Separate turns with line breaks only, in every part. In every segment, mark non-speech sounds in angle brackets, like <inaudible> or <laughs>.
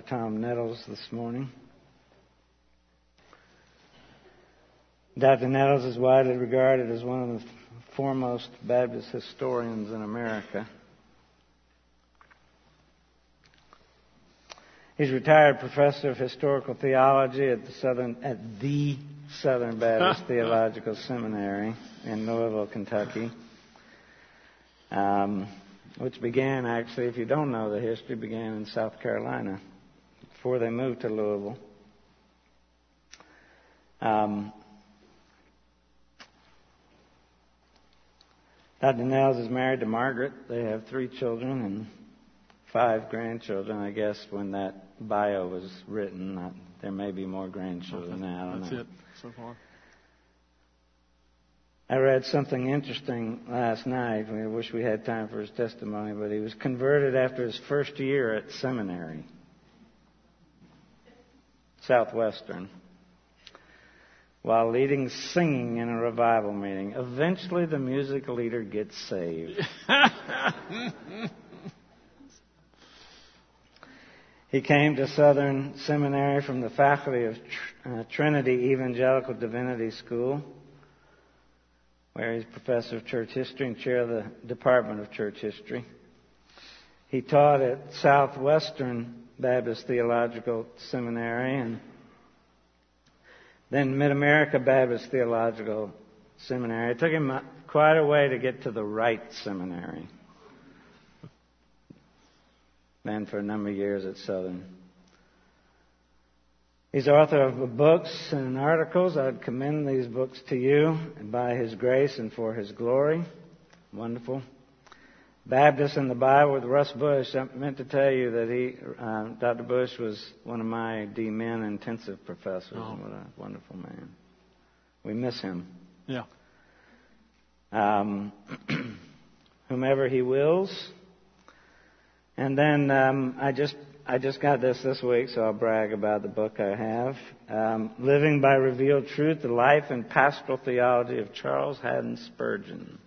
Tom Nettles this morning. Dr. Nettles is widely regarded as one of the foremost Baptist historians in America. He's a retired professor of historical theology at the Southern at the Southern Baptist <laughs> Theological Seminary in Louisville, Kentucky. Um, which began actually, if you don't know the history, began in South Carolina before they moved to Louisville. Um, Dr. Nettles is married to Margaret. They have three children and five grandchildren. I guess when that bio was written, uh, there may be more grandchildren now. I don't
That's
know.
it so far.
I read something interesting last night. I wish we had time for his testimony, but he was converted after his first year at seminary, Southwestern, while leading singing in a revival meeting. Eventually, the music leader gets saved. He came to Southern Seminary from the faculty of Tr- uh, Trinity Evangelical Divinity School, where he's professor of church history and chair of the Department of Church History. He taught at Southwestern Baptist Theological Seminary and then Mid America Baptist Theological Seminary. It took him quite a way to get to the right seminary. Then for a number of years at Southern. He's author of books and articles. I'd commend these books to you by His grace and for His glory. Wonderful. Baptist in the Bible with Russ Bush. I meant to tell you that he, uh, Dr. Bush was one of my D Min intensive professors.
Oh.
What a wonderful man. We miss him.
Yeah.
Um, <clears throat> whomever he wills. And then um, I just I just got this this week, so I'll brag about the book I have. Um, Living by Revealed Truth: The Life and Pastoral Theology of Charles Haddon Spurgeon.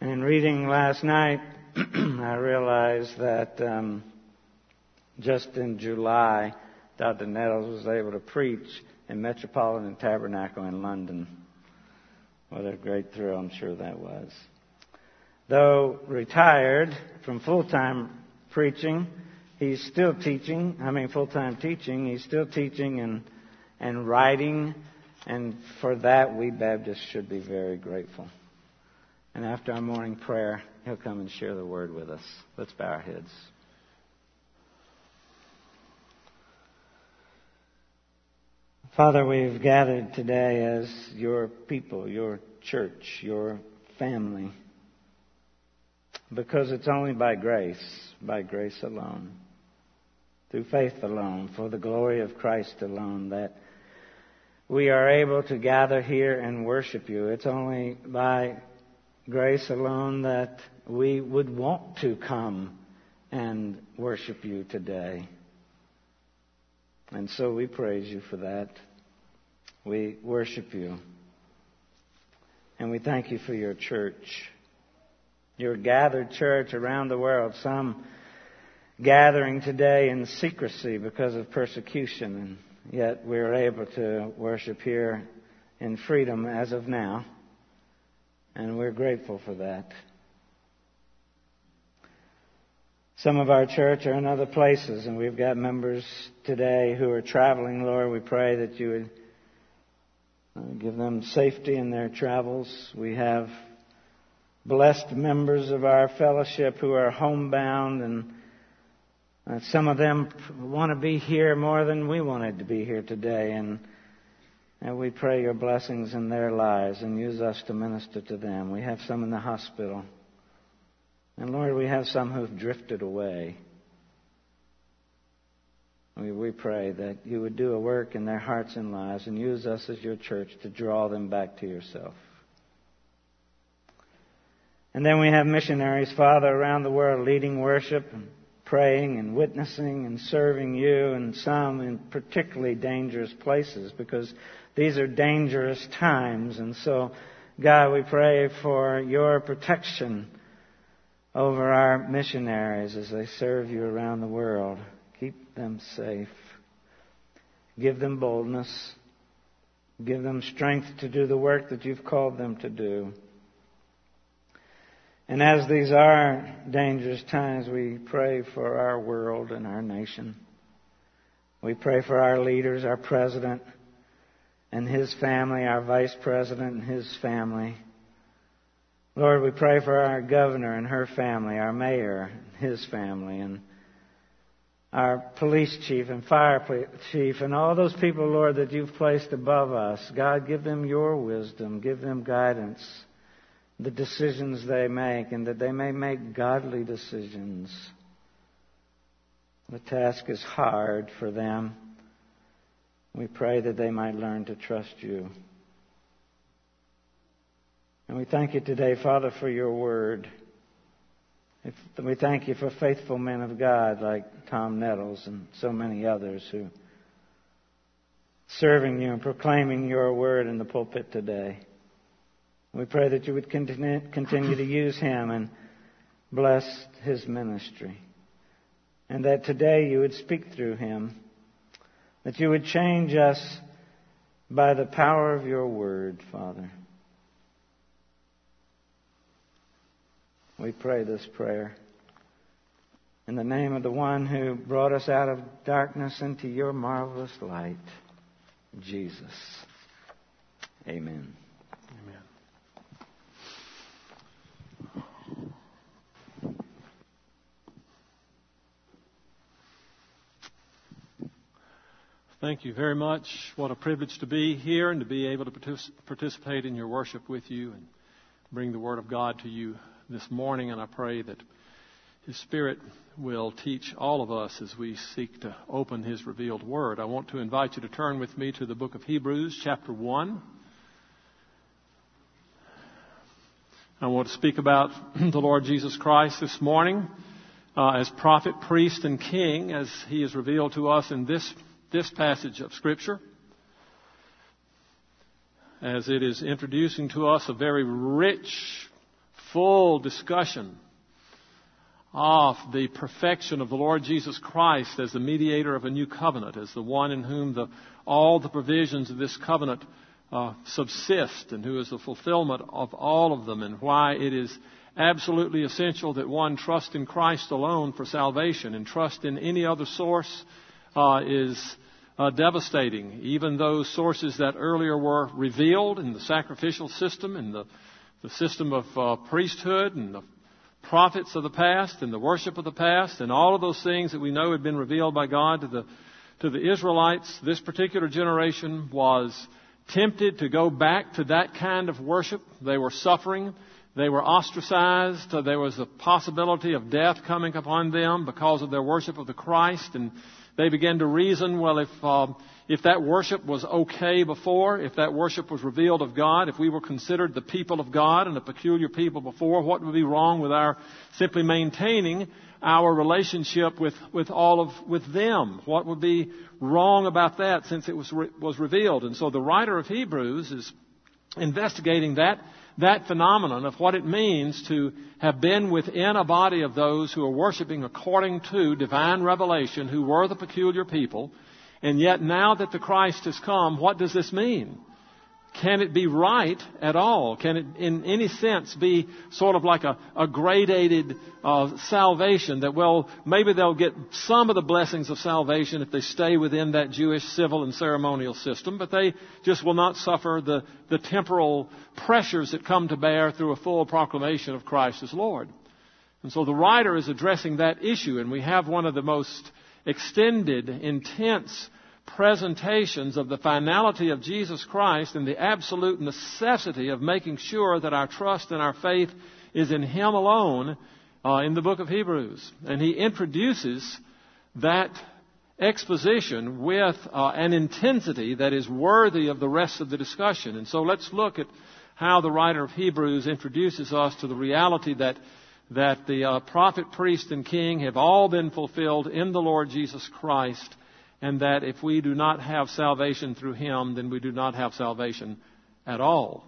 And in reading last night, <clears throat> I realized that um, just in July, Dr. Nettles was able to preach in Metropolitan Tabernacle in London. What a great thrill I'm sure that was. Though retired from full-time preaching, he's still teaching. I mean, full-time teaching. He's still teaching and and writing, and for that we Baptists should be very grateful. And after our morning prayer, he'll come and share the word with us. Let's bow our heads. Father, we've gathered today as your people, your church, your family, because it's only by grace, by grace alone, through faith alone, for the glory of Christ alone, that we are able to gather here and worship you. It's only by grace alone that we would want to come and worship you today. And so we praise you for that. We worship you. And we thank you for your church. Your gathered church around the world. Some gathering today in secrecy because of persecution. And yet we're able to worship here in freedom as of now. And we're grateful for that. Some of our church are in other places, and we've got members today who are traveling. Lord, we pray that you would uh, give them safety in their travels. We have blessed members of our fellowship who are homebound, and uh, some of them want to be here more than we wanted to be here today. And, and we pray your blessings in their lives and use us to minister to them. We have some in the hospital. And Lord, we have some who've drifted away. We, we pray that you would do a work in their hearts and lives and use us as your church to draw them back to yourself. And then we have missionaries, Father, around the world leading worship and praying and witnessing and serving you, and some in particularly dangerous places because these are dangerous times. And so, God, we pray for your protection over our missionaries as they serve you around the world. Keep them safe. Give them boldness. Give them strength to do the work that you've called them to do. And as these are dangerous times, we pray for our world and our nation. We pray for our leaders, our president and his family, our vice president and his family. Lord, we pray for our governor and her family, our mayor and his family, and our police chief and fire chief, and all those people, Lord, that you've placed above us. God, give them your wisdom, give them guidance, the decisions they make, and that they may make godly decisions. The task is hard for them. We pray that they might learn to trust you. And we thank you today, Father, for your word. We thank you for faithful men of God like Tom Nettles and so many others who serving you and proclaiming your word in the pulpit today. We pray that you would continue to use him and bless his ministry. And that today you would speak through him that you would change us by the power of your word, Father. We pray this prayer in the name of the one who brought us out of darkness into your marvelous light, Jesus. Amen.
Thank you very much. What a privilege to be here and to be able to participate in your worship with you and bring the Word of God to you this morning. And I pray that His Spirit will teach all of us as we seek to open His revealed Word. I want to invite you to turn with me to the book of Hebrews, chapter 1. I want to speak about <clears throat> the Lord Jesus Christ this morning uh, as prophet, priest, and king as He is revealed to us in this this passage of Scripture as it is introducing to us a very rich, full discussion of the perfection of the Lord Jesus Christ as the mediator of a new covenant, as the one in whom the, all the provisions of this covenant uh, subsist, and who is the fulfillment of all of them, and why it is absolutely essential that one trust in Christ alone for salvation, and trust in any other source uh, is uh, devastating. Even those sources that earlier were revealed in the sacrificial system, in the, the system of uh, priesthood, and the prophets of the past, and the worship of the past, and all of those things that we know had been revealed by God to the to the Israelites, this particular generation was tempted to go back to that kind of worship. They were suffering. They were ostracized. There was a possibility of death coming upon them because of their worship of the Christ. And they began to reason, well, if, um, if that worship was okay before, if that worship was revealed of God, if we were considered the people of God and a peculiar people before, what would be wrong with our simply maintaining our relationship with, with all of, with them? What would be wrong about that since it was, re, was revealed? And so the writer of Hebrews is investigating that that phenomenon of what it means to have been within a body of those who are worshiping according to divine revelation, who were the peculiar people, and yet now that the Christ has come, what does this mean? Can it be right at all? Can it, in any sense, be sort of like a, a gradated uh, salvation that, well, maybe they'll get some of the blessings of salvation if they stay within that Jewish civil and ceremonial system, but they just will not suffer the, the temporal pressures that come to bear through a full proclamation of Christ as Lord. And so the writer is addressing that issue, and we have one of the most extended, intense presentations of the finality of Jesus Christ and the absolute necessity of making sure that our trust and our faith is in Him alone uh, in the book of Hebrews. And he introduces that exposition with uh, an intensity that is worthy of the rest of the discussion. And so let's look at how the writer of Hebrews introduces us to the reality that that the uh, prophet, priest, and king have all been fulfilled in the Lord Jesus Christ and that if we do not have salvation through Him, then we do not have salvation at all.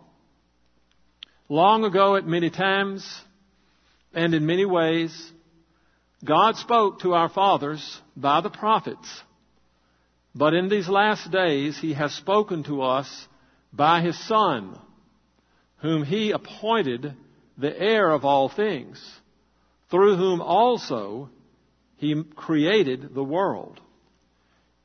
Long ago, at many times and in many ways, God spoke to our fathers by the prophets, but in these last days He has spoken to us by His Son, whom He appointed the heir of all things, through whom also He created the world.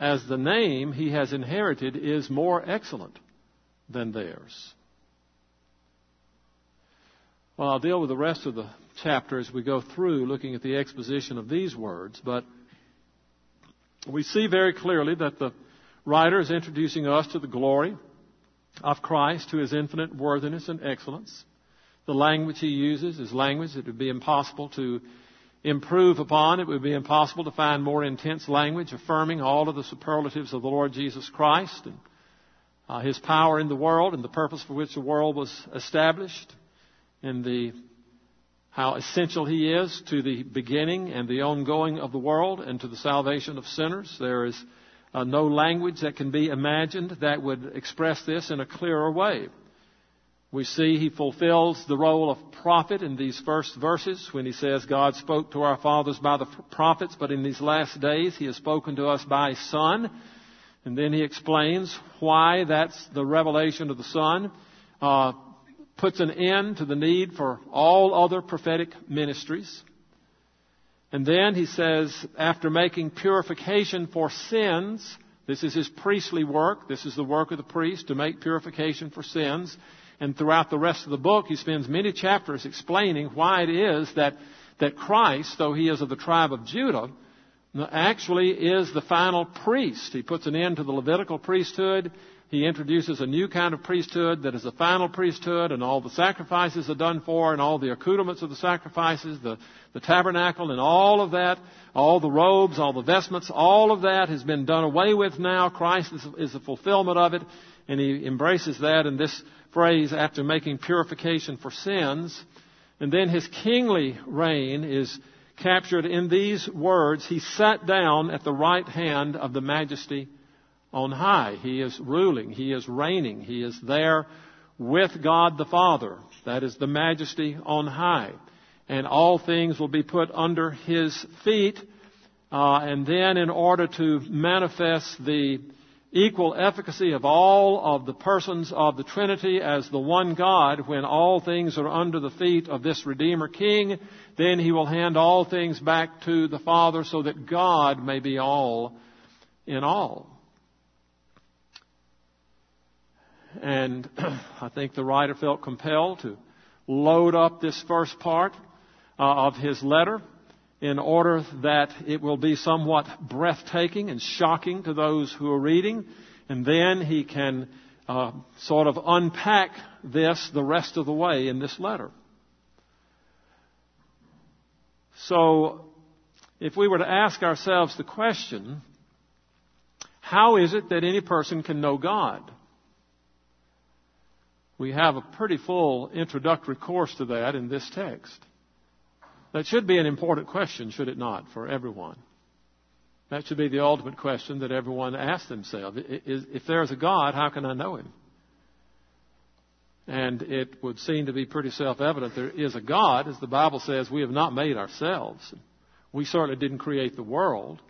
as the name he has inherited is more excellent than theirs. Well, I'll deal with the rest of the chapter as we go through looking at the exposition of these words, but we see very clearly that the writer is introducing us to the glory of Christ, to his infinite worthiness and excellence. The language he uses is language that would be impossible to improve upon. It would be impossible to find more intense language affirming all of the superlatives of the Lord Jesus Christ and uh, his power in the world and the purpose for which the world was established and the how essential he is to the beginning and the ongoing of the world and to the salvation of sinners. There is uh, no language that can be imagined that would express this in a clearer way. We see he fulfills the role of prophet in these first verses when he says, God spoke to our fathers by the prophets, but in these last days he has spoken to us by his Son. And then he explains why that's the revelation of the Son. Uh, puts an end to the need for all other prophetic ministries. And then he says, after making purification for sins, this is his priestly work. This is the work of the priest to make purification for sins. And throughout the rest of the book, he spends many chapters explaining why it is that, that Christ, though he is of the tribe of Judah, actually is the final priest. He puts an end to the Levitical priesthood he introduces a new kind of priesthood that is the final priesthood, and all the sacrifices are done for, and all the accoutrements of the sacrifices, the, the tabernacle, and all of that, all the robes, all the vestments, all of that has been done away with now. Christ is, is the fulfillment of it, and he embraces that in this phrase after making purification for sins. And then his kingly reign is captured in these words He sat down at the right hand of the majesty on high. He is ruling. He is reigning. He is there with God the Father. That is the majesty on high. And all things will be put under His feet. Uh, and then in order to manifest the equal efficacy of all of the persons of the Trinity as the one God, when all things are under the feet of this Redeemer King, then He will hand all things back to the Father so that God may be all in all. And <clears throat> I think the writer felt compelled to load up this first part uh, of his letter in order that it will be somewhat breathtaking and shocking to those who are reading. And then he can uh, sort of unpack this the rest of the way in this letter. So, if we were to ask ourselves the question, how is it that any person can know God? we have a pretty full introductory course to that in this text. That should be an important question, should it not, for everyone? That should be the ultimate question that everyone asks themselves. If there's a God, how can I know Him? And it would seem to be pretty self evident there is a God, as the Bible says, we have not made ourselves. We certainly didn't create the world.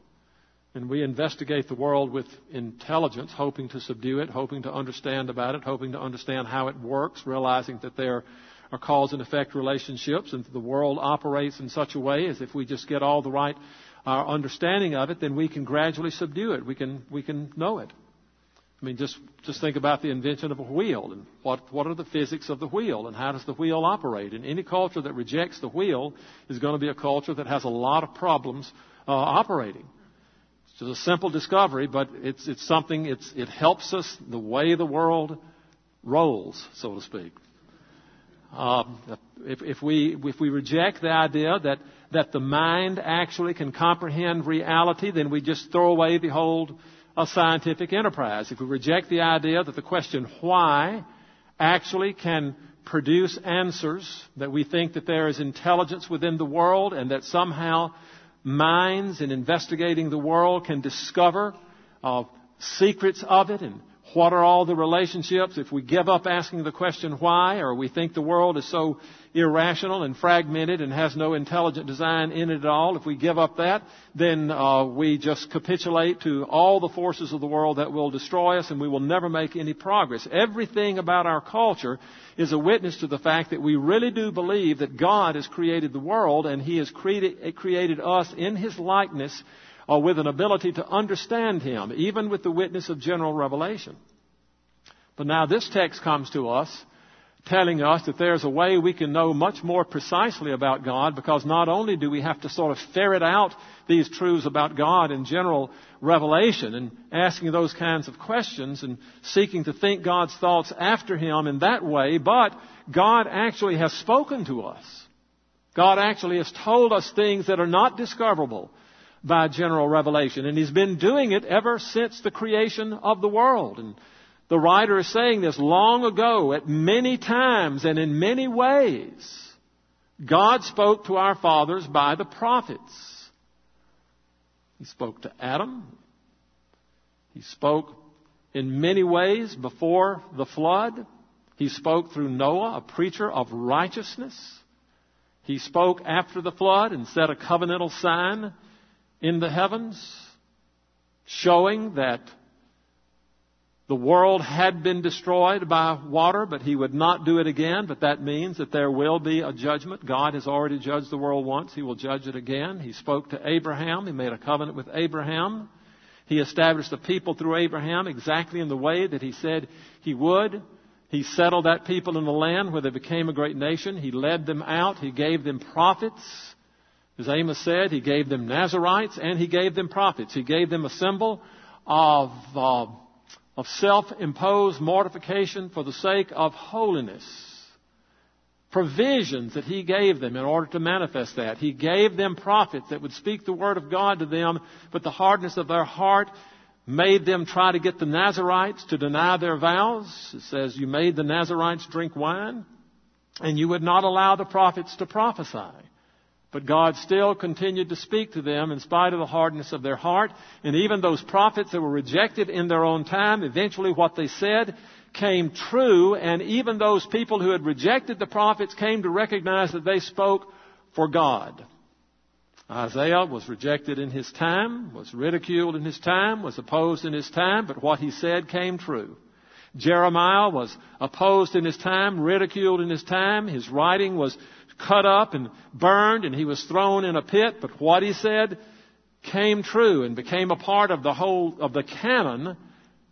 And we investigate the world with intelligence, hoping to subdue it, hoping to understand about it, hoping to understand how it works, realizing that there are cause and effect relationships and the world operates in such a way as if we just get all the right uh, understanding of it, then we can gradually subdue it. We can, we can know it. I mean, just, just think about the invention of a wheel and what, what are the physics of the wheel and how does the wheel operate. And any culture that rejects the wheel is going to be a culture that has a lot of problems uh, operating. It's just a simple discovery, but it's, it's something, it's, it helps us the way the world rolls, so to speak. Uh, if, if, we, if we reject the idea that, that the mind actually can comprehend reality, then we just throw away the whole uh, scientific enterprise. If we reject the idea that the question why actually can produce answers, that we think that there is intelligence within the world and that somehow minds in investigating the world can discover uh, secrets of it and what are all the relationships? If we give up asking the question why, or we think the world is so irrational and fragmented and has no intelligent design in it at all, if we give up that, then uh, we just capitulate to all the forces of the world that will destroy us and we will never make any progress. Everything about our culture is a witness to the fact that we really do believe that God has created the world and He has created, created us in His likeness or with an ability to understand Him, even with the witness of general revelation. But now this text comes to us telling us that there's a way we can know much more precisely about God because not only do we have to sort of ferret out these truths about God in general revelation and asking those kinds of questions and seeking to think God's thoughts after Him in that way, but God actually has spoken to us. God actually has told us things that are not discoverable by general revelation. And he's been doing it ever since the creation of the world. And the writer is saying this long ago, at many times and in many ways. God spoke to our fathers by the prophets. He spoke to Adam. He spoke in many ways before the flood. He spoke through Noah, a preacher of righteousness. He spoke after the flood and set a covenantal sign in the heavens, showing that the world had been destroyed by water, but he would not do it again. But that means that there will be a judgment. God has already judged the world once. He will judge it again. He spoke to Abraham. He made a covenant with Abraham. He established a people through Abraham exactly in the way that he said he would. He settled that people in the land where they became a great nation. He led them out. He gave them prophets. As Amos said, he gave them Nazarites and he gave them prophets. He gave them a symbol of, uh, of self-imposed mortification for the sake of holiness. Provisions that he gave them in order to manifest that. He gave them prophets that would speak the word of God to them, but the hardness of their heart made them try to get the Nazarites to deny their vows. It says, you made the Nazarites drink wine, and you would not allow the prophets to prophesy. But God still continued to speak to them in spite of the hardness of their heart. And even those prophets that were rejected in their own time, eventually what they said came true. And even those people who had rejected the prophets came to recognize that they spoke for God. Isaiah was rejected in his time, was ridiculed in his time, was opposed in his time, but what he said came true. Jeremiah was opposed in his time, ridiculed in his time. His writing was cut up and burned and he was thrown in a pit, but what he said came true and became a part of the whole of the canon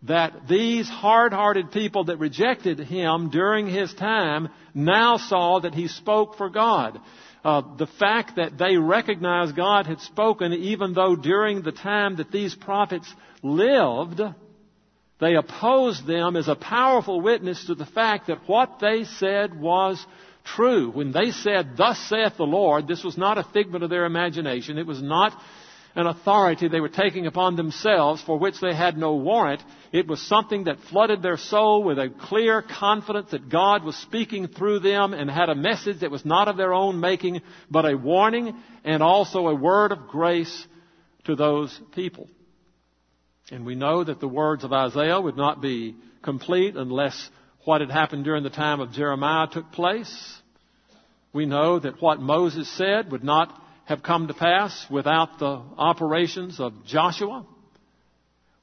that these hard-hearted people that rejected him during his time now saw that he spoke for God. Uh, the fact that they recognized God had spoken, even though during the time that these prophets lived, they opposed them, is a powerful witness to the fact that what they said was true. When they said, Thus saith the Lord, this was not a figment of their imagination. It was not an authority they were taking upon themselves for which they had no warrant. It was something that flooded their soul with a clear confidence that God was speaking through them and had a message that was not of their own making, but a warning and also a word of grace to those people. And we know that the words of Isaiah would not be complete unless what had happened during the time of Jeremiah took place. We know that what Moses said would not have come to pass without the operations of Joshua.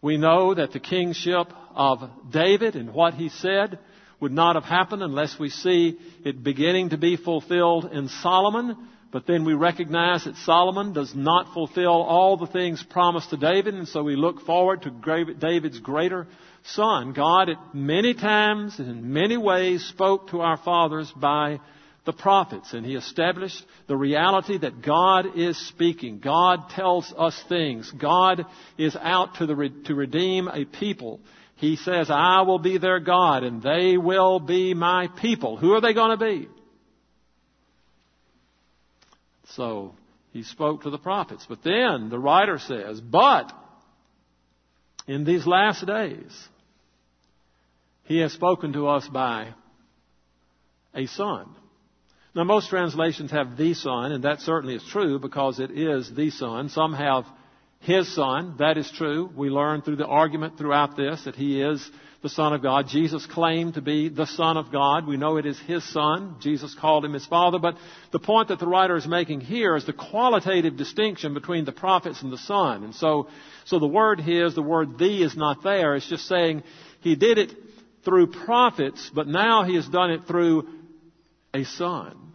We know that the kingship of David and what he said would not have happened unless we see it beginning to be fulfilled in Solomon. But then we recognize that Solomon does not fulfill all the things promised to David, and so we look forward to David's greater son. God at many times and in many ways spoke to our fathers by the prophets and he established the reality that God is speaking. God tells us things. God is out to, the, to redeem a people. He says, I will be their God and they will be my people. Who are they going to be? So he spoke to the prophets. But then the writer says, but in these last days, he has spoken to us by a son. Now most translations have the son, and that certainly is true because it is the son. Some have his son. That is true. We learn through the argument throughout this that he is the Son of God. Jesus claimed to be the Son of God. We know it is His Son. Jesus called Him His Father. But the point that the writer is making here is the qualitative distinction between the prophets and the Son. And so, so the word His, the word thee is not there. It's just saying He did it through prophets, but now He has done it through a Son.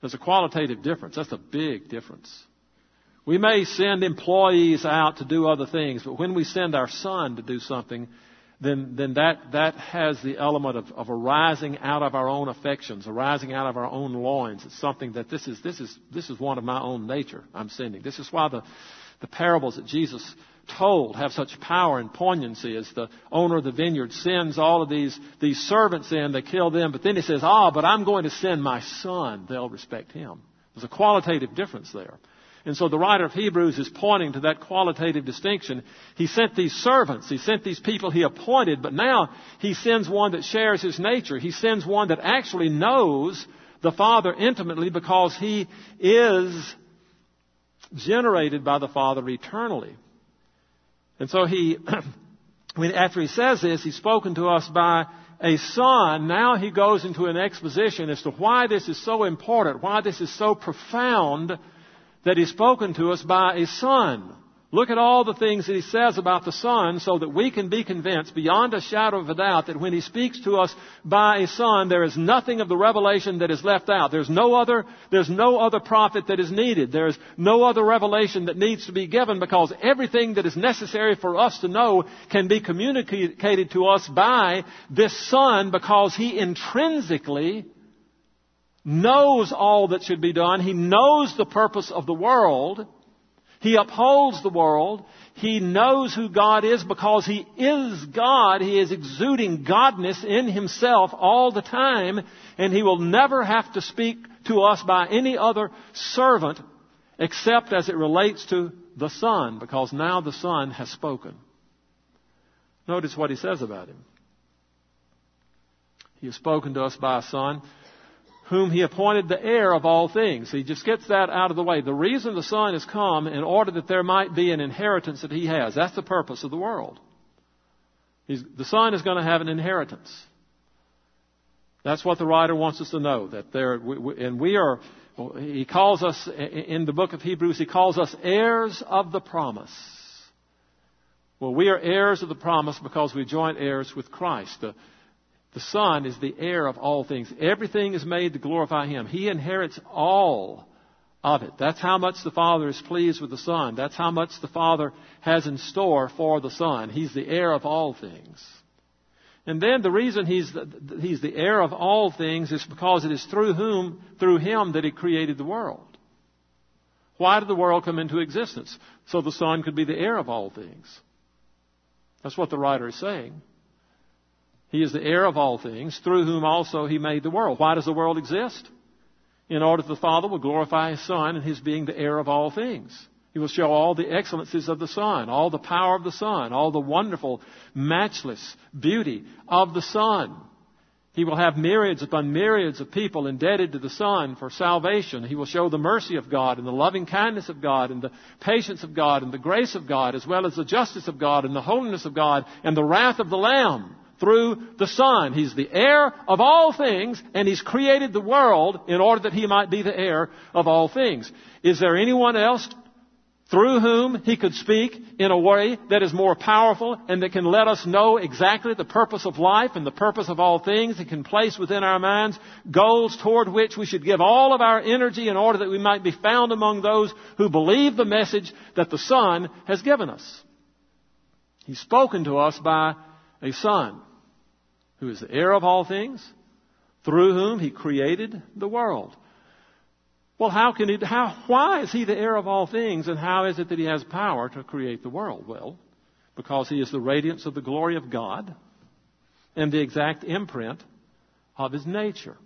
There's a qualitative difference. That's a big difference. We may send employees out to do other things, but when we send our son to do something, then, then that, that has the element of, of arising out of our own affections, arising out of our own loins. It's something that this is, this is, this is one of my own nature I'm sending. This is why the, the parables that Jesus told have such power and poignancy as the owner of the vineyard sends all of these, these servants in, they kill them, but then he says, ah, but I'm going to send my son. They'll respect him. There's a qualitative difference there. And so the writer of Hebrews is pointing to that qualitative distinction. He sent these servants, he sent these people he appointed, but now he sends one that shares his nature. He sends one that actually knows the Father intimately because he is generated by the Father eternally. And so he, <clears throat> after he says this, he's spoken to us by a son. Now he goes into an exposition as to why this is so important, why this is so profound that He's spoken to us by a Son. Look at all the things that He says about the Son so that we can be convinced beyond a shadow of a doubt that when He speaks to us by a Son, there is nothing of the revelation that is left out. There's no other, there's no other prophet that is needed. There's no other revelation that needs to be given because everything that is necessary for us to know can be communicated to us by this Son because He intrinsically knows all that should be done. He knows the purpose of the world. He upholds the world. He knows who God is because He is God. He is exuding Godness in Himself all the time, and He will never have to speak to us by any other servant except as it relates to the Son, because now the Son has spoken. Notice what He says about Him. He has spoken to us by a Son whom he appointed the heir of all things. He just gets that out of the way. The reason the Son has come in order that there might be an inheritance that he has. That's the purpose of the world. He's, the Son is going to have an inheritance. That's what the writer wants us to know. That there, and we are, he calls us, in the book of Hebrews, he calls us heirs of the promise. Well, we are heirs of the promise because we joint heirs with Christ. The, the Son is the heir of all things. Everything is made to glorify Him. He inherits all of it. That's how much the Father is pleased with the Son. That's how much the Father has in store for the Son. He's the heir of all things. And then the reason he's the, he's the heir of all things is because it is through whom, through Him that He created the world. Why did the world come into existence? So the Son could be the heir of all things. That's what the writer is saying. He is the heir of all things, through whom also he made the world. Why does the world exist? In order that the Father will glorify His Son and His being the heir of all things. He will show all the excellencies of the Son, all the power of the Son, all the wonderful, matchless beauty of the Son. He will have myriads upon myriads of people indebted to the Son for salvation. He will show the mercy of God and the loving kindness of God and the patience of God and the grace of God as well as the justice of God and the holiness of God and the wrath of the Lamb through the Son. He's the heir of all things, and He's created the world in order that He might be the heir of all things. Is there anyone else through whom He could speak in a way that is more powerful and that can let us know exactly the purpose of life and the purpose of all things and can place within our minds goals toward which we should give all of our energy in order that we might be found among those who believe the message that the Son has given us? He's spoken to us by a Son who is the heir of all things, through whom he created the world. Well, how can he, how, why is he the heir of all things and how is it that he has power to create the world? Well, because he is the radiance of the glory of God and the exact imprint of his nature.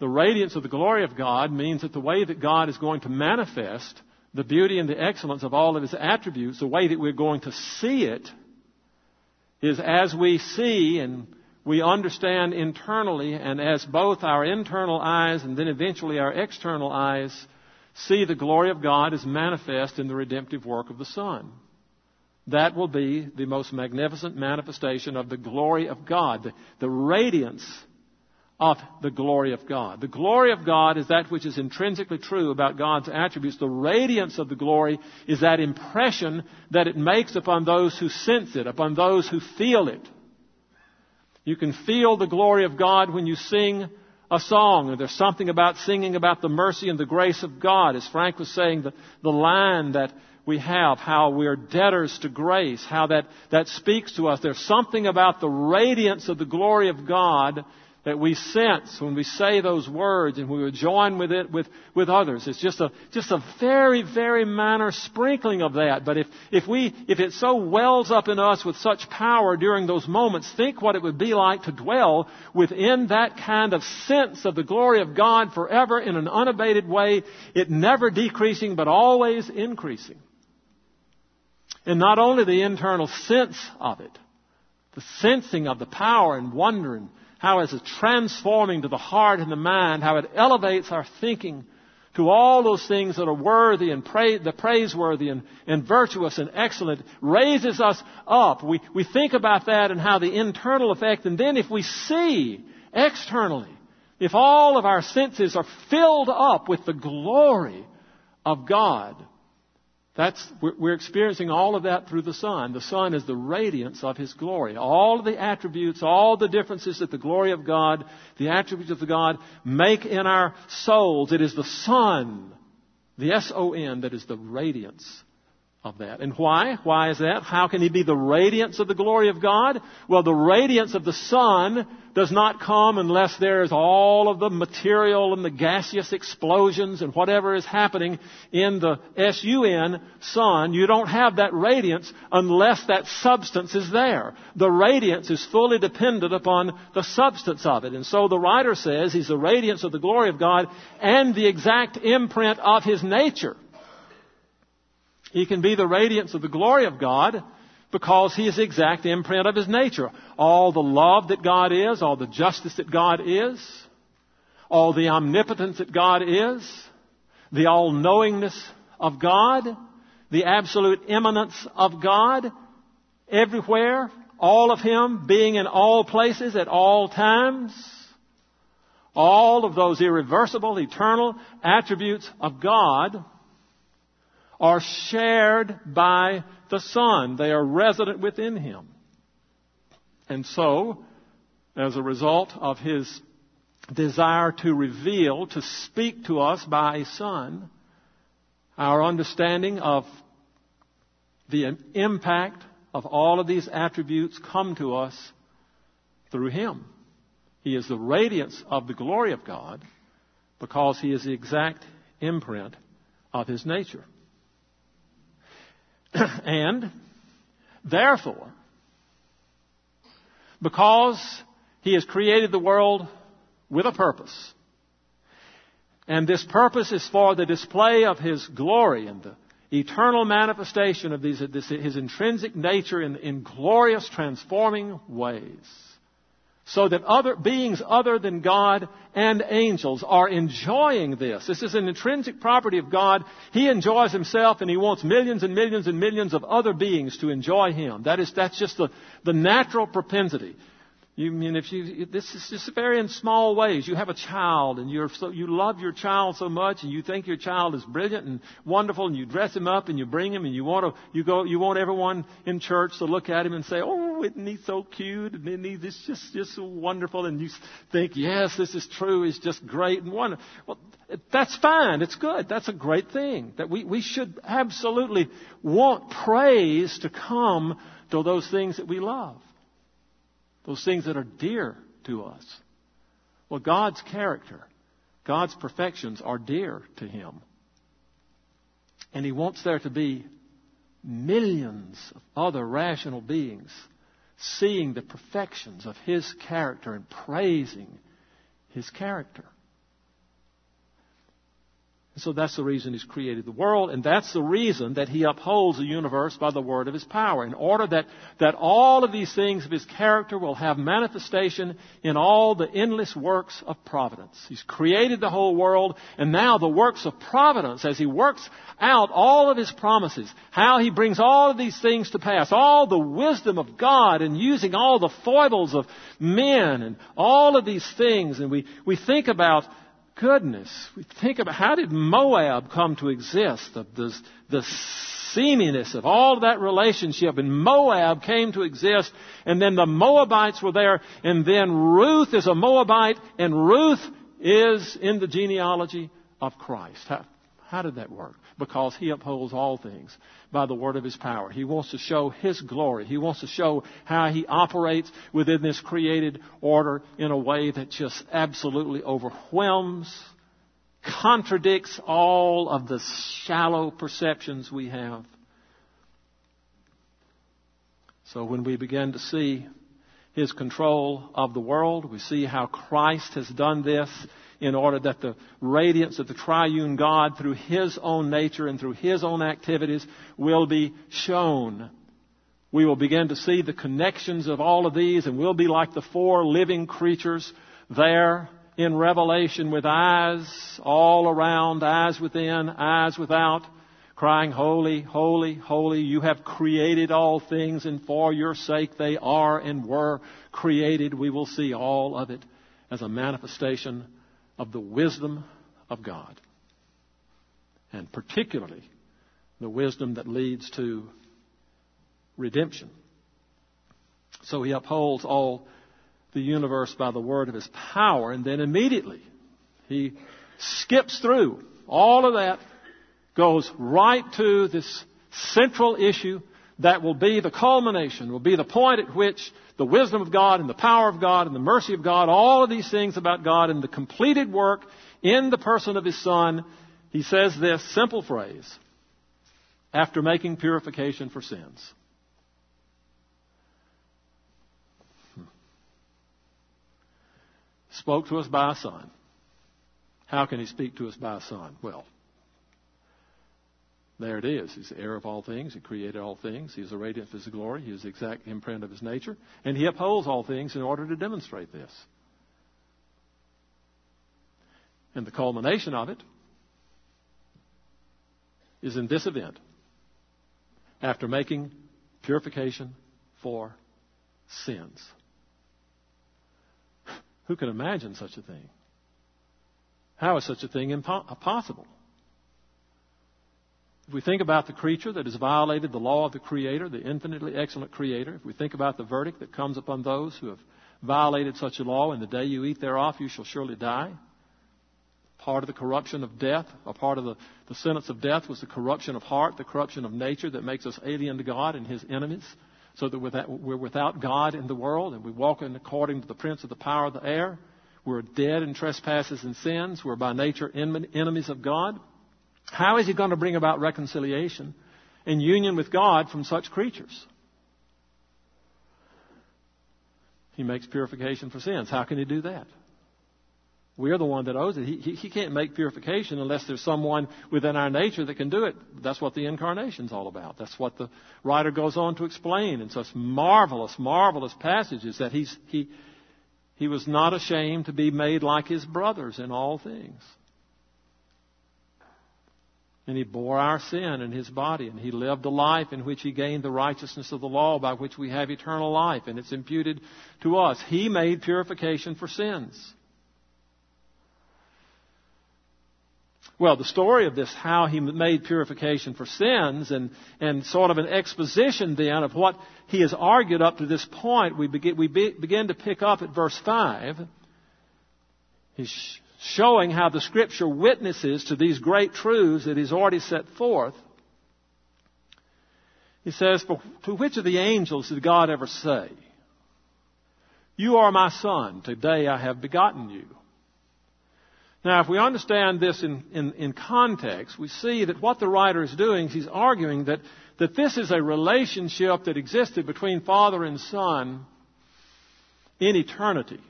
The radiance of the glory of God means that the way that God is going to manifest the beauty and the excellence of all of His attributes, the way that we're going to see it, is as we see and we understand internally, and as both our internal eyes and then eventually our external eyes see the glory of God as manifest in the redemptive work of the Son. That will be the most magnificent manifestation of the glory of God, the, the radiance of the glory of God. The glory of God is that which is intrinsically true about God's attributes. The radiance of the glory is that impression that it makes upon those who sense it, upon those who feel it. You can feel the glory of God when you sing a song. There's something about singing about the mercy and the grace of God. As Frank was saying, the, the line that we have, how we are debtors to grace, how that, that speaks to us. There's something about the radiance of the glory of God that we sense when we say those words and we would join with it with, with others. It's just a, just a very, very minor sprinkling of that. But if, if we, if it so wells up in us with such power during those moments, think what it would be like to dwell within that kind of sense of the glory of God forever in an unabated way, it never decreasing but always increasing. And not only the internal sense of it, the sensing of the power and wonder and how it's transforming to the heart and the mind, how it elevates our thinking to all those things that are worthy and pra- the praiseworthy and, and virtuous and excellent, raises us up. We, we think about that and how the internal effect, and then if we see externally, if all of our senses are filled up with the glory of God, that's, we're experiencing all of that through the Son. The Son is the radiance of His glory. All of the attributes, all the differences that the glory of God, the attributes of God make in our souls, it is the Son, the S-O-N, that is the radiance of that. And why? Why is that? How can he be the radiance of the glory of God? Well, the radiance of the sun does not come unless there is all of the material and the gaseous explosions and whatever is happening in the S-U-N, sun. You don't have that radiance unless that substance is there. The radiance is fully dependent upon the substance of it. And so the writer says he's the radiance of the glory of God and the exact imprint of his nature. He can be the radiance of the glory of God because he is the exact imprint of his nature. All the love that God is, all the justice that God is, all the omnipotence that God is, the all knowingness of God, the absolute immanence of God, everywhere, all of Him being in all places at all times, all of those irreversible, eternal attributes of God are shared by the Son. They are resident within Him. And so, as a result of His desire to reveal, to speak to us by a Son, our understanding of the impact of all of these attributes come to us through Him. He is the radiance of the glory of God because He is the exact imprint of His nature. <coughs> and therefore, because he has created the world with a purpose, and this purpose is for the display of his glory and the eternal manifestation of these, this, his intrinsic nature in, in glorious transforming ways so that other beings other than God and angels are enjoying this. This is an intrinsic property of God. He enjoys himself and he wants millions and millions and millions of other beings to enjoy him. That is, that's just the, the natural propensity. You mean if you, this is just very in small ways. You have a child and you're so, you love your child so much and you think your child is brilliant and wonderful and you dress him up and you bring him and you want to, you go, you want everyone in church to look at him and say, oh, isn't he so cute? And isn't he this just, just so wonderful? And you think, yes, this is true. He's just great and wonderful. Well, that's fine. It's good. That's a great thing. That we, we should absolutely want praise to come to those things that we love those things that are dear to us. Well, God's character, God's perfections are dear to Him. And He wants there to be millions of other rational beings seeing the perfections of His character and praising His character. So that's the reason He's created the world, and that's the reason that He upholds the universe by the word of His power, in order that, that all of these things of His character will have manifestation in all the endless works of providence. He's created the whole world, and now the works of providence, as He works out all of His promises, how He brings all of these things to pass, all the wisdom of God, and using all the foibles of men, and all of these things, and we, we think about goodness. We think about how did Moab come to exist? The, the, the seaminess of all that relationship. And Moab came to exist. And then the Moabites were there. And then Ruth is a Moabite. And Ruth is in the genealogy of Christ. How, how did that work? Because he upholds all things by the word of his power. He wants to show his glory. He wants to show how he operates within this created order in a way that just absolutely overwhelms, contradicts all of the shallow perceptions we have. So when we begin to see his control of the world, we see how Christ has done this in order that the radiance of the triune God through His own nature and through His own activities will be shown. We will begin to see the connections of all of these and we'll be like the four living creatures there in Revelation with eyes all around, eyes within, eyes without, crying, Holy, holy, holy, you have created all things and for your sake they are and were created. We will see all of it as a manifestation of the wisdom of God. And particularly the wisdom that leads to redemption. So he upholds all the universe by the word of his power, and then immediately he skips through all of that, goes right to this central issue that will be the culmination, will be the point at which the wisdom of God and the power of God and the mercy of God, all of these things about God and the completed work in the person of His Son, he says this simple phrase, after making purification for sins. Hmm. Spoke to us by a Son. How can He speak to us by a Son? Well, there it is. He's the heir of all things. He created all things. He is the radiance of his glory. He is the exact imprint of his nature. And he upholds all things in order to demonstrate this. And the culmination of it is in this event. After making purification for sins. Who can imagine such a thing? How is such a thing impossible? If we think about the creature that has violated the law of the Creator, the infinitely excellent Creator, if we think about the verdict that comes upon those who have violated such a law, in the day you eat thereof, you shall surely die. Part of the corruption of death, a part of the, the sentence of death was the corruption of heart, the corruption of nature that makes us alien to God and His enemies, so that we're without God in the world and we walk in according to the prince of the power of the air. We're dead in trespasses and sins. We're by nature enemies of God. How is he going to bring about reconciliation and union with God from such creatures? He makes purification for sins. How can he do that? We're the one that owes it. He, he, he, can't make purification unless there's someone within our nature that can do it. That's what the incarnation's all about. That's what the writer goes on to explain in such marvelous, marvelous passages that he's, he, he was not ashamed to be made like his brothers in all things. And he bore our sin in his body, and he lived a life in which he gained the righteousness of the law by which we have eternal life, and it's imputed to us. He made purification for sins. Well, the story of this, how he made purification for sins, and, and sort of an exposition then of what he has argued up to this point, we begin, we be, begin to pick up at verse 5. He's showing how the Scripture witnesses to these great truths that He's already set forth. He says, To which of the angels did God ever say, You are my son, today I have begotten you? Now, if we understand this in, in, in, context, we see that what the writer is doing is he's arguing that, that this is a relationship that existed between father and son in eternity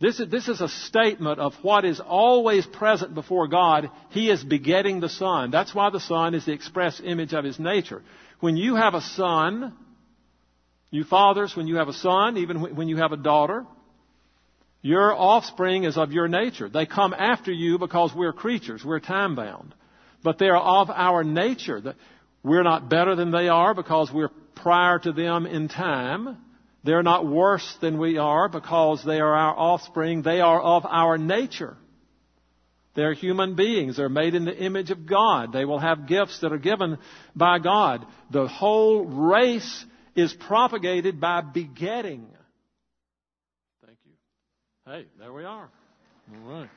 This is, this is a statement of what is always present before God. He is begetting the Son. That's why the Son is the express image of His nature. When you have a son, you fathers, when you have a son, even when you have a daughter, your offspring is of your nature. They come after you because we're creatures. We're time bound. But they're of our nature. We're not better than they are because we're prior to them in time. They're not worse than we are because they are our offspring. They are of our nature. They're human beings. They're made in the image of God. They will have gifts that are given by God. The whole race is propagated by begetting. Thank you. Hey, there we are. All right.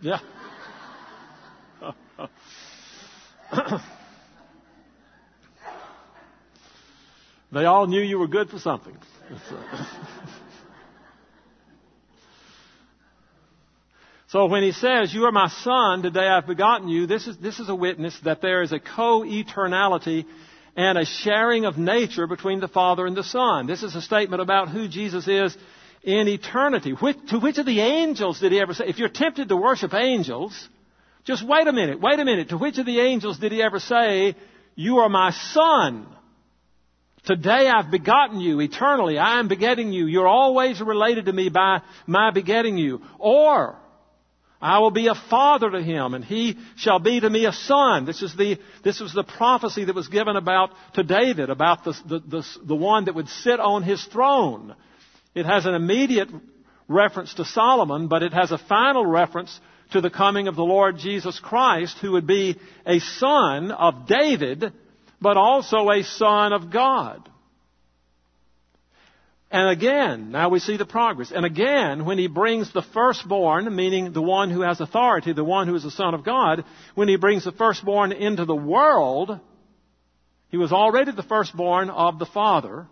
Yeah. <laughs> They all knew you were good for something. <laughs> so when he says, You are my son, today I've begotten you, this is, this is a witness that there is a co-eternality and a sharing of nature between the Father and the Son. This is a statement about who Jesus is in eternity. Which, to which of the angels did he ever say? If you're tempted to worship angels, just wait a minute, wait a minute. To which of the angels did he ever say, You are my son? Today I've begotten you eternally. I am begetting you. You're always related to me by my begetting you. Or, I will be a father to him and he shall be to me a son. This is the, this was the prophecy that was given about to David, about the, the, the, the one that would sit on his throne. It has an immediate reference to Solomon, but it has a final reference to the coming of the Lord Jesus Christ, who would be a son of David, but also a son of God. And again, now we see the progress. And again, when he brings the firstborn, meaning the one who has authority, the one who is the Son of God, when he brings the firstborn into the world, he was already the firstborn of the Father.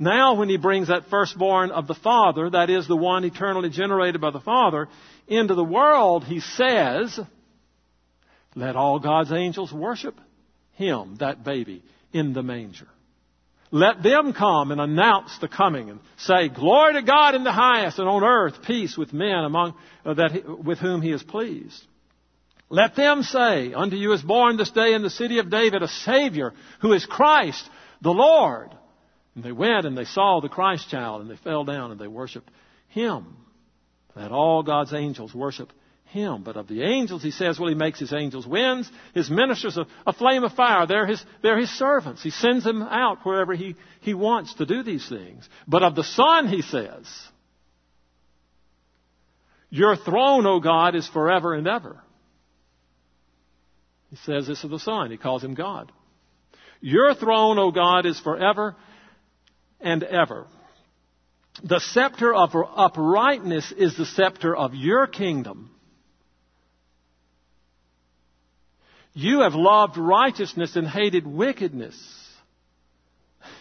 Now, when he brings that firstborn of the Father, that is the one eternally generated by the Father, into the world, he says, Let all God's angels worship him, that baby, in the manger. Let them come and announce the coming and say, Glory to God in the highest and on earth peace with men among, uh, that he, with whom he is pleased. Let them say, Unto you is born this day in the city of David a Savior who is Christ the Lord. And they went and they saw the Christ child and they fell down and they worshiped him. Let all God's angels worship him. But of the angels, he says, well, he makes his angels winds, his ministers a, a flame of fire. They're his, they're his servants. He sends them out wherever he, he wants to do these things. But of the Son, he says, your throne, O God, is forever and ever. He says this of the Son. He calls him God. Your throne, O God, is forever and ever. The scepter of uprightness is the scepter of your kingdom. You have loved righteousness and hated wickedness.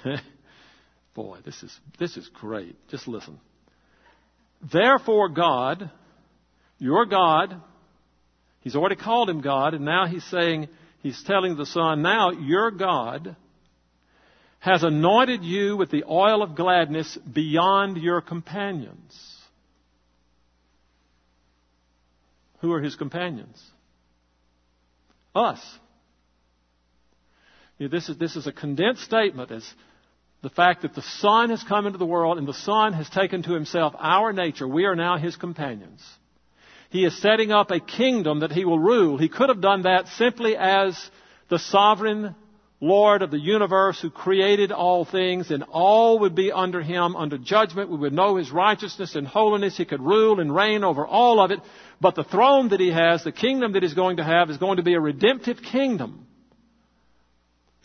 <laughs> Boy, this is, this is great. Just listen. Therefore, God, your God, He's already called him God, and now He's saying, He's telling the Son, now your God has anointed you with the oil of gladness beyond your companions. Who are His companions? Us. You know, this, is, this is a condensed statement as the fact that the Son has come into the world and the Son has taken to himself our nature. We are now his companions. He is setting up a kingdom that he will rule. He could have done that simply as the sovereign Lord of the universe who created all things, and all would be under him, under judgment. We would know his righteousness and holiness. He could rule and reign over all of it. But the throne that he has, the kingdom that he's going to have, is going to be a redemptive kingdom.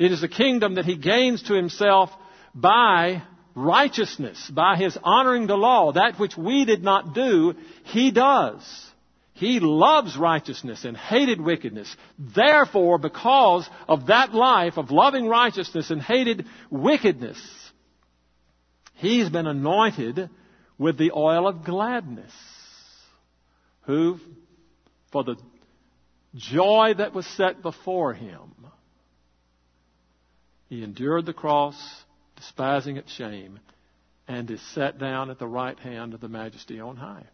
It is a kingdom that he gains to himself by righteousness, by his honoring the law. That which we did not do, he does. He loves righteousness and hated wickedness. Therefore, because of that life of loving righteousness and hated wickedness, he's been anointed with the oil of gladness. Who, for the joy that was set before him, he endured the cross, despising its shame, and is set down at the right hand of the majesty on high.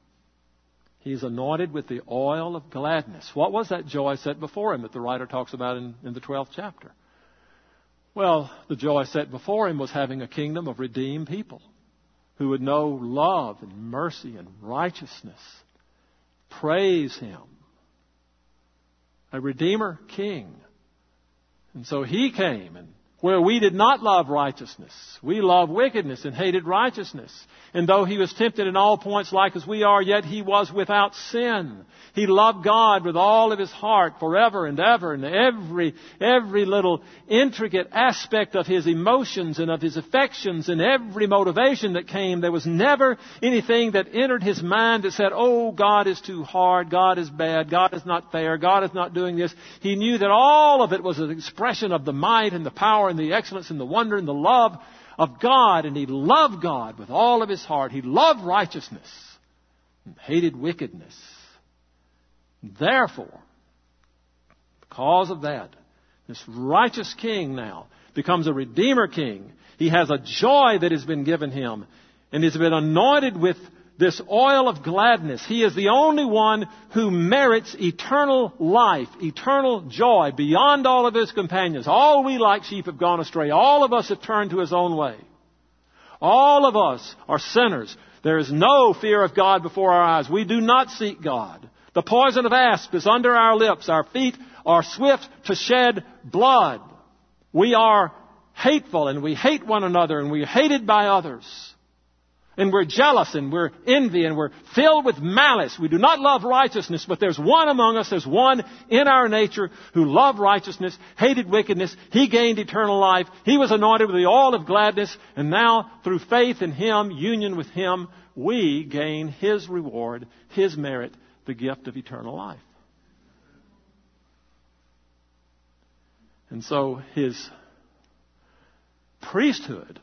He's anointed with the oil of gladness. What was that joy set before him that the writer talks about in, in the 12th chapter? Well, the joy set before him was having a kingdom of redeemed people who would know love and mercy and righteousness. Praise him. A Redeemer King. And so he came and where we did not love righteousness. We loved wickedness and hated righteousness. And though he was tempted in all points like as we are, yet he was without sin. He loved God with all of his heart forever and ever and every, every little intricate aspect of his emotions and of his affections and every motivation that came. There was never anything that entered his mind that said, oh, God is too hard, God is bad, God is not fair, God is not doing this. He knew that all of it was an expression of the might and the power and the excellence and the wonder and the love of God. And he loved God with all of his heart. He loved righteousness and hated wickedness. Therefore, because of that, this righteous king now becomes a redeemer king. He has a joy that has been given him and has been anointed with this oil of gladness. He is the only one who merits eternal life, eternal joy beyond all of his companions. All we like sheep have gone astray. All of us have turned to his own way. All of us are sinners. There is no fear of God before our eyes. We do not seek God. The poison of asp is under our lips. Our feet are swift to shed blood. We are hateful and we hate one another and we are hated by others. And we're jealous and we're envy and we're filled with malice. We do not love righteousness, but there's one among us, there's one in our nature who loved righteousness, hated wickedness. He gained eternal life. He was anointed with the oil of gladness. And now, through faith in Him, union with Him, we gain His reward, His merit, the gift of eternal life. And so His priesthood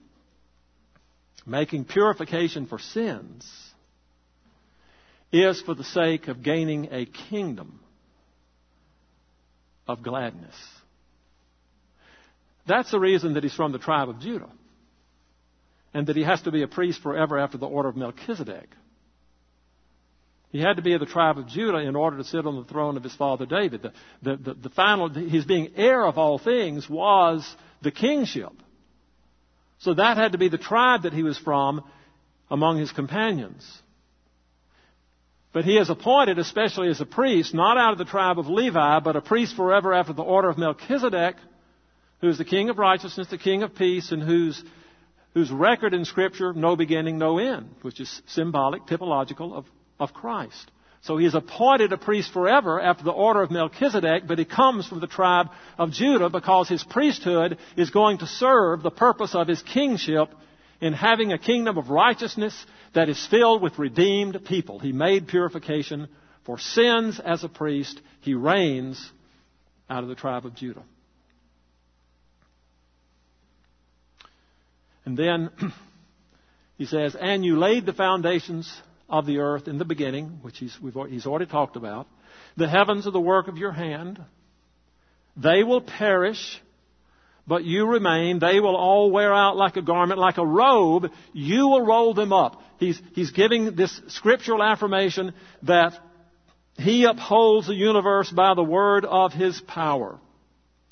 making purification for sins, is for the sake of gaining a kingdom of gladness. That's the reason that he's from the tribe of Judah. And that he has to be a priest forever after the order of Melchizedek. He had to be of the tribe of Judah in order to sit on the throne of his father David. The, the, the, the final, his being heir of all things was the kingship. So that had to be the tribe that he was from among his companions. But he is appointed, especially as a priest, not out of the tribe of Levi, but a priest forever after the order of Melchizedek, who is the king of righteousness, the king of peace, and whose, whose record in Scripture, no beginning, no end, which is symbolic, typological of, of Christ. So he is appointed a priest forever after the order of Melchizedek, but he comes from the tribe of Judah because his priesthood is going to serve the purpose of his kingship in having a kingdom of righteousness that is filled with redeemed people. He made purification for sins as a priest. He reigns out of the tribe of Judah. And then <clears throat> he says, And you laid the foundations of the earth in the beginning, which he's, he's already talked about. The heavens are the work of your hand. They will perish, but you remain. They will all wear out like a garment, like a robe. You will roll them up. He's, he's giving this scriptural affirmation that he upholds the universe by the word of his power.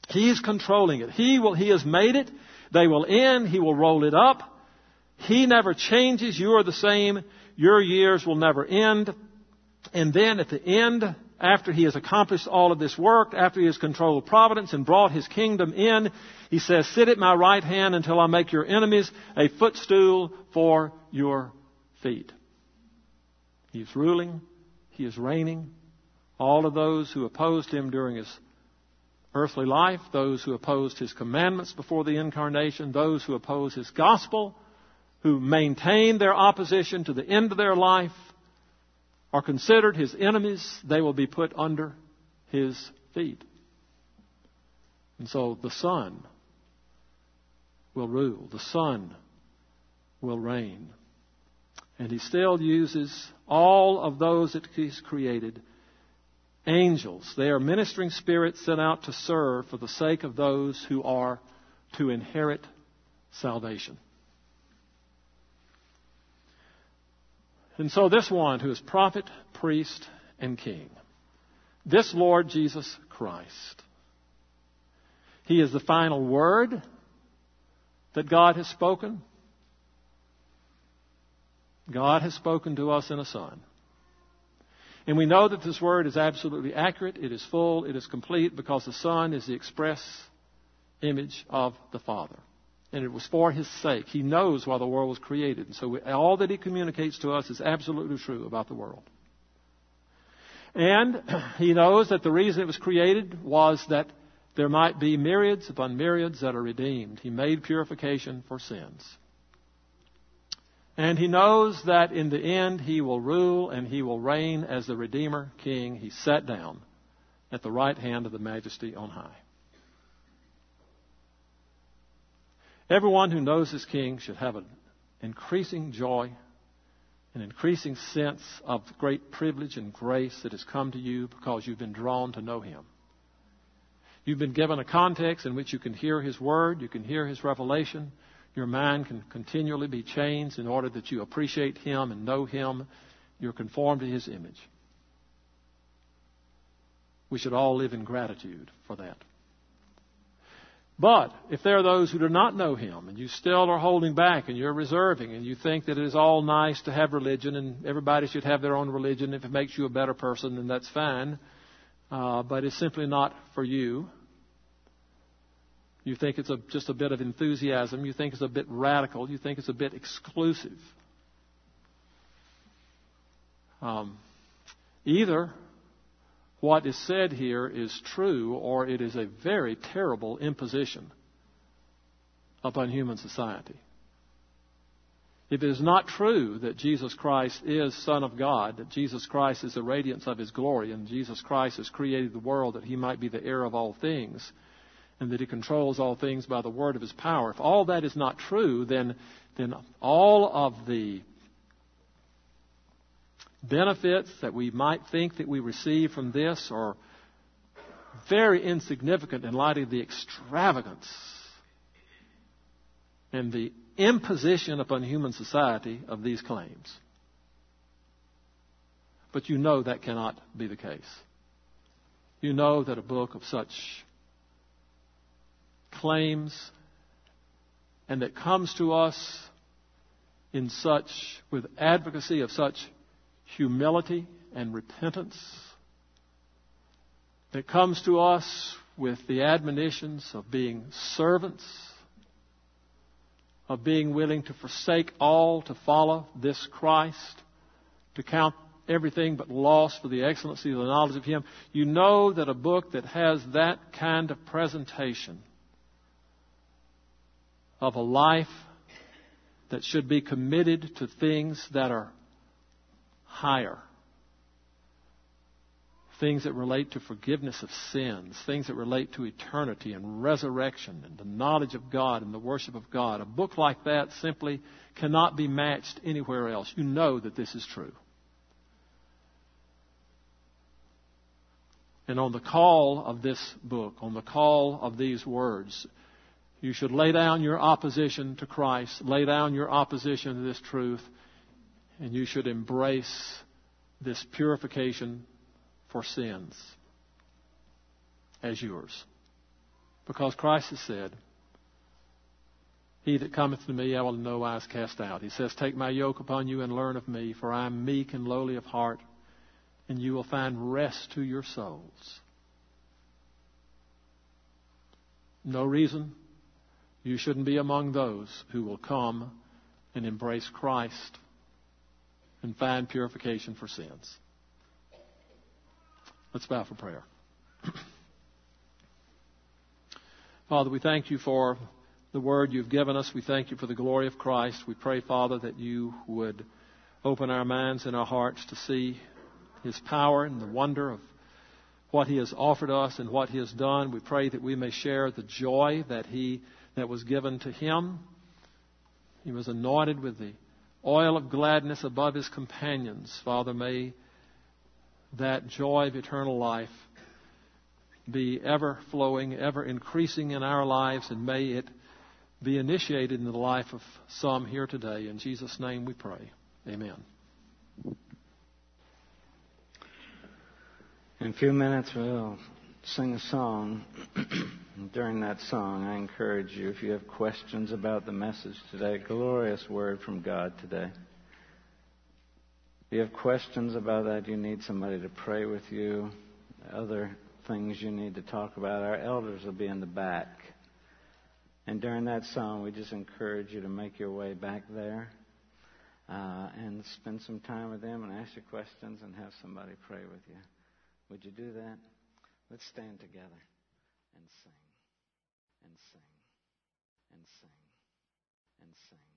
He's controlling it. He will, he has made it. They will end. He will roll it up. He never changes. You are the same. Your years will never end. And then at the end, after he has accomplished all of this work, after he has controlled providence and brought his kingdom in, he says, Sit at my right hand until I make your enemies a footstool for your feet. He is ruling, he is reigning. All of those who opposed him during his earthly life, those who opposed his commandments before the incarnation, those who opposed his gospel, who maintain their opposition to the end of their life are considered his enemies, they will be put under his feet. And so the Son will rule, the Son will reign. And he still uses all of those that he's created angels. They are ministering spirits sent out to serve for the sake of those who are to inherit salvation. And so this one who is prophet, priest, and king, this Lord Jesus Christ, he is the final word that God has spoken. God has spoken to us in a Son. And we know that this word is absolutely accurate, it is full, it is complete, because the Son is the express image of the Father. And it was for His sake. He knows why the world was created. And so all that He communicates to us is absolutely true about the world. And <clears throat> He knows that the reason it was created was that there might be myriads upon myriads that are redeemed. He made purification for sins. And he knows that in the end he will rule and he will reign as the Redeemer King. He sat down at the right hand of the Majesty on high. Everyone who knows his King should have an increasing joy, an increasing sense of great privilege and grace that has come to you because you've been drawn to know him. You've been given a context in which you can hear His Word, you can hear His revelation. Your mind can continually be changed in order that you appreciate Him and know Him. You're conformed to His image. We should all live in gratitude for that. But if there are those who do not know Him and you still are holding back and you're reserving and you think that it is all nice to have religion and everybody should have their own religion, if it makes you a better person, then that's fine. Uh, but it's simply not for you. You think it's a, just a bit of enthusiasm. You think it's a bit radical. You think it's a bit exclusive. Um, either what is said here is true or it is a very terrible imposition upon human society. If it is not true that Jesus Christ is Son of God, that Jesus Christ is the radiance of His glory, and Jesus Christ has created the world that He might be the heir of all things, and that he controls all things by the word of his power. If all that is not true, then, then all of the benefits that we might think that we receive from this are very insignificant in light of the extravagance and the imposition upon human society of these claims. But you know that cannot be the case. You know that a book of such claims and that comes to us in such, with advocacy of such humility and repentance, that comes to us with the admonitions of being servants, of being willing to forsake all to follow this Christ, to count everything but loss for the excellency of the knowledge of Him. You know that a book that has that kind of presentation of a life that should be committed to things that are higher. Things that relate to forgiveness of sins, things that relate to eternity and resurrection and the knowledge of God and the worship of God. A book like that simply cannot be matched anywhere else. You know that this is true. And on the call of this book, on the call of these words, you should lay down your opposition to Christ, lay down your opposition to this truth, and you should embrace this purification for sins as yours. Because Christ has said, He that cometh to me I will in no wise cast out. He says, Take my yoke upon you and learn of me, for I am meek and lowly of heart, and you will find rest to your souls. No reason you shouldn't be among those who will come and embrace Christ and find purification for sins. Let's bow for prayer. <clears throat> Father, we thank you for the word you've given us. We thank you for the glory of Christ. We pray, Father, that you would open our minds and our hearts to see his power and the wonder of what he has offered us and what he has done. We pray that we may share the joy that he that was given to him. He was anointed with the oil of gladness above his companions. Father, may that joy of eternal life be ever flowing, ever increasing in our lives, and may it be initiated in the life of some here today. In Jesus' name we pray. Amen.
In a few minutes, we'll sing a song. <clears throat> During that song, I encourage you, if you have questions about the message today, glorious word from God today. If you have questions about that, you need somebody to pray with you, other things you need to talk about, our elders will be in the back. And during that song, we just encourage you to make your way back there uh, and spend some time with them and ask your questions and have somebody pray with you. Would you do that? Let's stand together and sing, and sing, and sing, and sing.